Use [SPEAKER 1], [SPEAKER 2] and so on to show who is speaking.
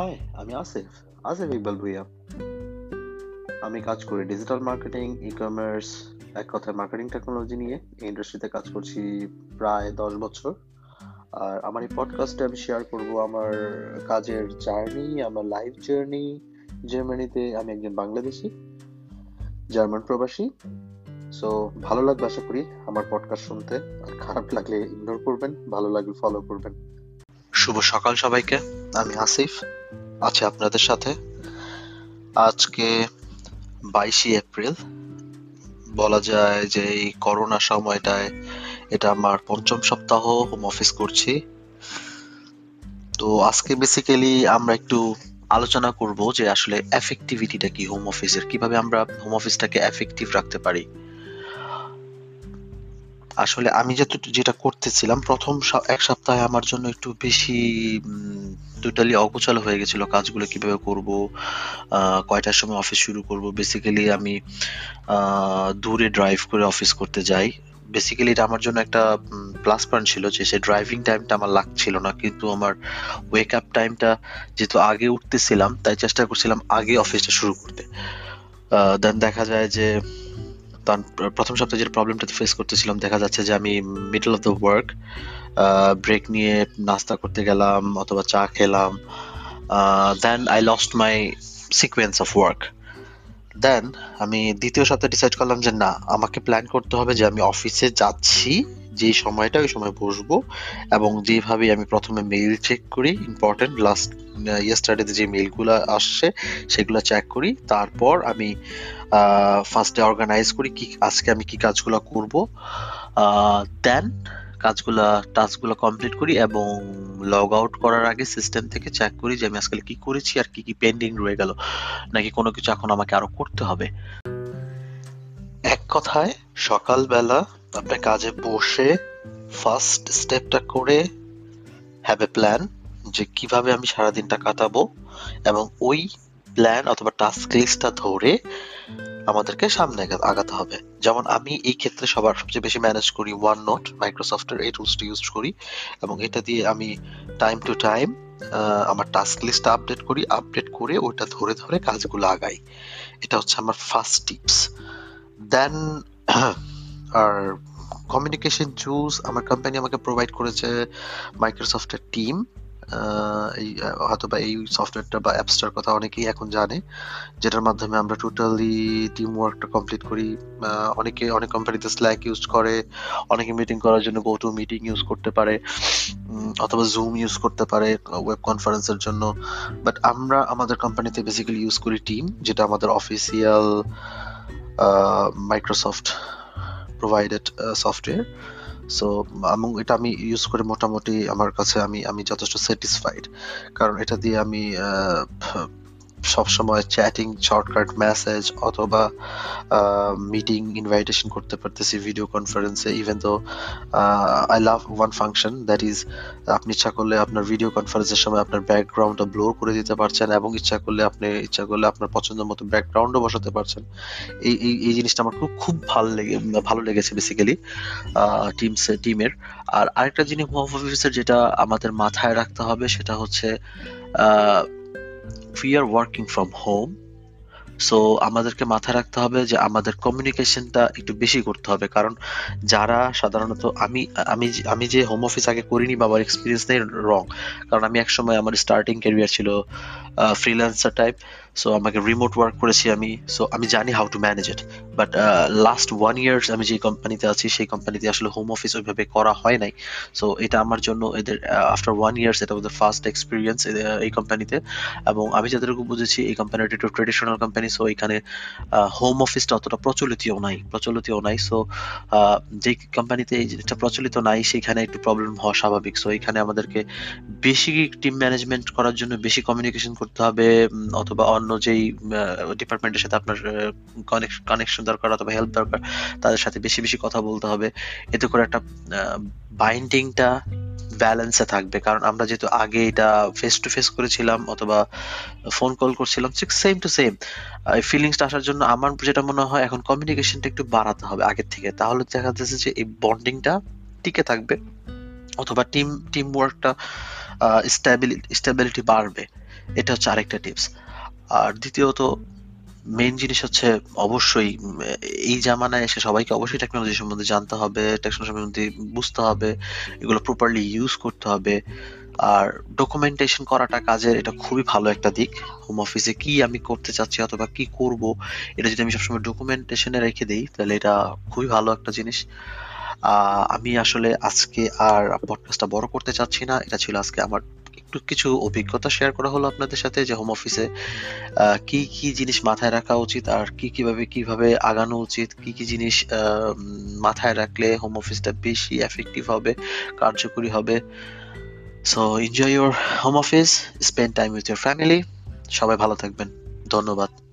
[SPEAKER 1] High, আমি আসিফ। আসিফ ইকবাল ভুইয়া। আমি কাজ করি ডিজিটাল মার্কেটিং ই কমার্স এক কথায় মার্কেটিং টেকনোলজি নিয়ে। এই ইন্ডাস্ট্রিতে কাজ করছি প্রায় দশ বছর। আর আমার এই পডকাস্টে আমি শেয়ার করব আমার কাজের জার্নি আমার লাইফ জার্নি জার্মানিতে আমি একজন বাংলাদেশি জার্মান প্রবাসী। সো ভালো লাগবে আশা করি আমার পডকাস্ট শুনতে। আর খারাপ লাগলে ইগনোর করবেন, ভালো লাগলে ফলো করবেন। শুভ সকাল সবাইকে। আমি আসিফ। আছি আপনাদের সাথে। আজকে বাইশে এপ্রিল, বলা যায় যে এই করোনা সময়টায় এটা আমার পঞ্চম সপ্তাহ হোম অফিস করছি। তো আজকে বেসিক্যালি আমরা একটু আলোচনা করব যে আসলে এফেক্টিভিটিটা কি হোম অফিসের কীভাবে আমরা হোম অফিসটাকে এফেক্টিভ রাখতে পারি? আসলে আমি যেটা যেটা করতেছিলাম, প্রথম এক সপ্তাহে আমার জন্য একটু বেশি টোটালি অগোছালো হয়ে গেছিল কাজগুলো কীভাবে করব কয়টার সময় অফিস শুরু করব। বেসিক্যালি আমি দূরে ড্রাইভ করে অফিস করতে যাই। বেসিক্যালি এটা আমার জন্য একটা প্লাস পয়েন্ট ছিল যে সে ড্রাইভিং টাইমটা আমার লাগছিল না, কিন্তু আমার ওয়েক আপ টাইমটা যেহেতু আগে উঠতেছিলাম, তাই চেষ্টা করছিলাম আগে অফিসটা শুরু করতে। দেন দেখা যায় যে তখন প্রথম সপ্তাহে যে প্রবলেমটা ফেস করতেছিলাম, দেখা যাচ্ছে যে আমি middle of the work break নিয়ে নাস্তা করতে গেলাম অথবা চা খেলাম then I lost my sequence of work then আমি দ্বিতীয় সপ্তাহে ডিসাইড করলাম যে না, আমাকে প্ল্যান করতে হবে যে আমি অফিসে যাচ্ছি যে সময়টা ওই সময় বসবো, এবং যেভাবে আমি প্রথমে মেইল চেক করি ইম্পর্টেন্ট লাস্ট ইয়েস্টারডেতে যে মেইলগুলো আসছে, সেগুলো চেক করি, তারপর আমি ফার্স্টে অর্গানাইজ করি কি, আজকে আমি কি কাজগুলো করব দেন কাজগুলা টাস্কগুলো কমপ্লিট করি, এবং লগ আউট করার আগে সিস্টেম থেকে চেক করি যে আমি আজকে কি করেছি আর কি কি পেন্ডিং রয়ে গেল, নাকি কোনো কিছু এখন আমাকে আরও করতে হবে। এক কথায়, সকালবেলা আপনার কাজে বসে ফার্স্ট স্টেপটা করে হ্যাভ এ প্ল্যান যে কীভাবে আমি সারাদিনটা কাটাবো এবং ওই প্ল্যান অথবা টাস্ক লিস্টটা ধরে আমাদেরকে সামনে আগাতে হবে। যেমন আমি এই ক্ষেত্রে সবার সবচেয়ে বেশি ম্যানেজ করি ওয়ান নোট মাইক্রোসফটের এই টুলসটি ইউজ করি এবং এটা দিয়ে আমি টাইম টু টাইম আমার টাস্ক লিস্ট আপডেট করি আপডেট করে ওইটা ধরে ধরে কাজগুলো আগাই। এটা হচ্ছে আমার ফার্স্ট টিপস দেন আর কমিউনিকেশন টুলস আমার কোম্পানি আমাকে প্রোভাইড করেছে মাইক্রোসফটের টিম এই হয়তো বা এই সফটওয়্যারটা বা অ্যাপসটার কথা অনেকেই এখন জানে, যেটার মাধ্যমে আমরা টোটালি টিম ওয়ার্কটা কমপ্লিট করি। অনেকে, অনেক কোম্পানিতে স্ল্যাক ইউজ করে, অনেকে মিটিং করার জন্য গো টু মিটিং ইউজ করতে পারে অথবা জুম ইউজ করতে পারে ওয়েব কনফারেন্সের জন্য। বাট আমরা আমাদের কোম্পানিতে বেসিক্যালি ইউজ করি টিম যেটা আমাদের official Microsoft provided software so এবং এটা আমি ইউজ করে মোটামুটি আমার কাছে আমি আমি যথেষ্ট স্যাটিসফাইড কারণ এটা দিয়ে আমি সবসময় চ্যাটিং শর্টকাট মেসেজ অথবা মিটিং ইনভাইটেশন করতে পারতেছি ভিডিও কনফারেন্সে ইভেন তো I love one function that is আপনি ইচ্ছা করলে আপনার ভিডিও কনফারেন্সের সময় আপনার ব্যাকগ্রাউন্ডটা ব্লোর করে দিতে পারছেন এবং ইচ্ছা করলে আপনি, ইচ্ছা করলে আপনার পছন্দ মতো ব্যাকগ্রাউন্ডও বসাতে পারছেন। এই এই এই জিনিসটা আমার খুব খুব ভালো লেগে, ভালো লেগেছে বেসিক্যালি টিমস টিমের আর আরেকটা জিনিস হোম অফিসের যেটা আমাদের মাথায় রাখতে হবে, সেটা হচ্ছে we are working from home so আমাদেরকে মাথায় রাখতে হবে যে আমাদের কমিউনিকেশনটা একটু বেশি করতে হবে। কারণ যারা সাধারণত আমি আমি আমি যে হোম অফিস আগে করিনি বা আমার এক্সপিরিয়েন্স নেই রং কারণ আমি একসময় আমার স্টার্টিং ক্যারিয়ার ছিল ফ্রিল্যান্সার টাইপ সো আমাকে রিমোট ওয়ার্ক করেছি আমি। সো আমি জানি how to manage it but last one years আমি যে কোম্পানিতে আছি, সেই কোম্পানিতে আসলে হোম অফিস ওইভাবে করা হয় নাই। সো এটা আমার জন্য এদের আফটার ওয়ান ইয়ার্স এটা ওদের ফার্স্ট এক্সপিরিয়েন্স এই কোম্পানিতে এবং আমি যাদেরকে বুঝেছি, এই কোম্পানিটা একটু ট্রেডিশনাল কোম্পানি সো এখানে হোম অফিসটা অতটা প্রচলিতও নাই প্রচলিতও নাই। সো যে কোম্পানিতে এটা প্রচলিত নাই, সেখানে একটু প্রবলেম হওয়া স্বাভাবিক। সো এখানে আমাদেরকে বেশি টিম ম্যানেজমেন্ট করার জন্য বেশি কমিউনিকেশন করতে হবে অথবা অন্য যেই ডিপার্টমেন্টের সাথে আপনার কানেকশন দরকার অথবা হেল্প দরকার, তাদের সাথে বেশি বেশি কথা বলতে হবে। এতে করে একটা বাইন্ডিংটা ব্যালেন্সে থাকবে। কারণ আমরা যেহেতু আগে এটা ফেস টু ফেস করেছিলাম অথবা ফোন কল করছিলাম সেম টু সেম এই ফিলিংসটা আসার জন্য আমার যেটা মনে হয়, এখন কমিউনিকেশনটা একটু বাড়াতে হবে আগের থেকে। তাহলে দেখা যাচ্ছে যে এই বন্ডিংটা টিকে থাকবে অথবা টিম টিম ওয়ার্কটা স্টেবিলিটি বাড়বে। এটা হচ্ছে আরেকটা টিপস আর দ্বিতীয়ত মেইন জিনিস হচ্ছে অবশ্যই এই জামানায় এসে সবাইকে অবশ্যই টেকনোলজি সম্বন্ধে জানতে হবে টেকনোলজি সম্বন্ধে বুঝতে হবে, এগুলো প্রপারলি ইউজ করতে হবে। আর ডকুমেন্টেশন করাটা কাজের এটা খুবই ভালো একটা দিক। হোম অফিসে কি আমি করতে চাচ্ছি অথবা কি করব, এটা যদি আমি সবসময় ডকুমেন্টেশনে রেখে দিই, তাহলে এটা খুবই ভালো একটা জিনিস। আমি আসলে আজকে আর পডকাস্টটা বড় করতে চাচ্ছি না, এটা ছিল আজকে আমার কিছু অভিজ্ঞতা শেয়ার করা হলো আপনাদের সাথে যে হোম অফিসে কি কি জিনিস মাথায় রাখা উচিত আর কি, কীভাবে কীভাবে আগানো উচিত, কি কি জিনিস মাথায় রাখলে হোম অফিসটা বেশি এফেক্টিভ হবে, কার্যকরী হবে। So enjoy your home office spend time with your family সবাই ভালো থাকবেন। ধন্যবাদ।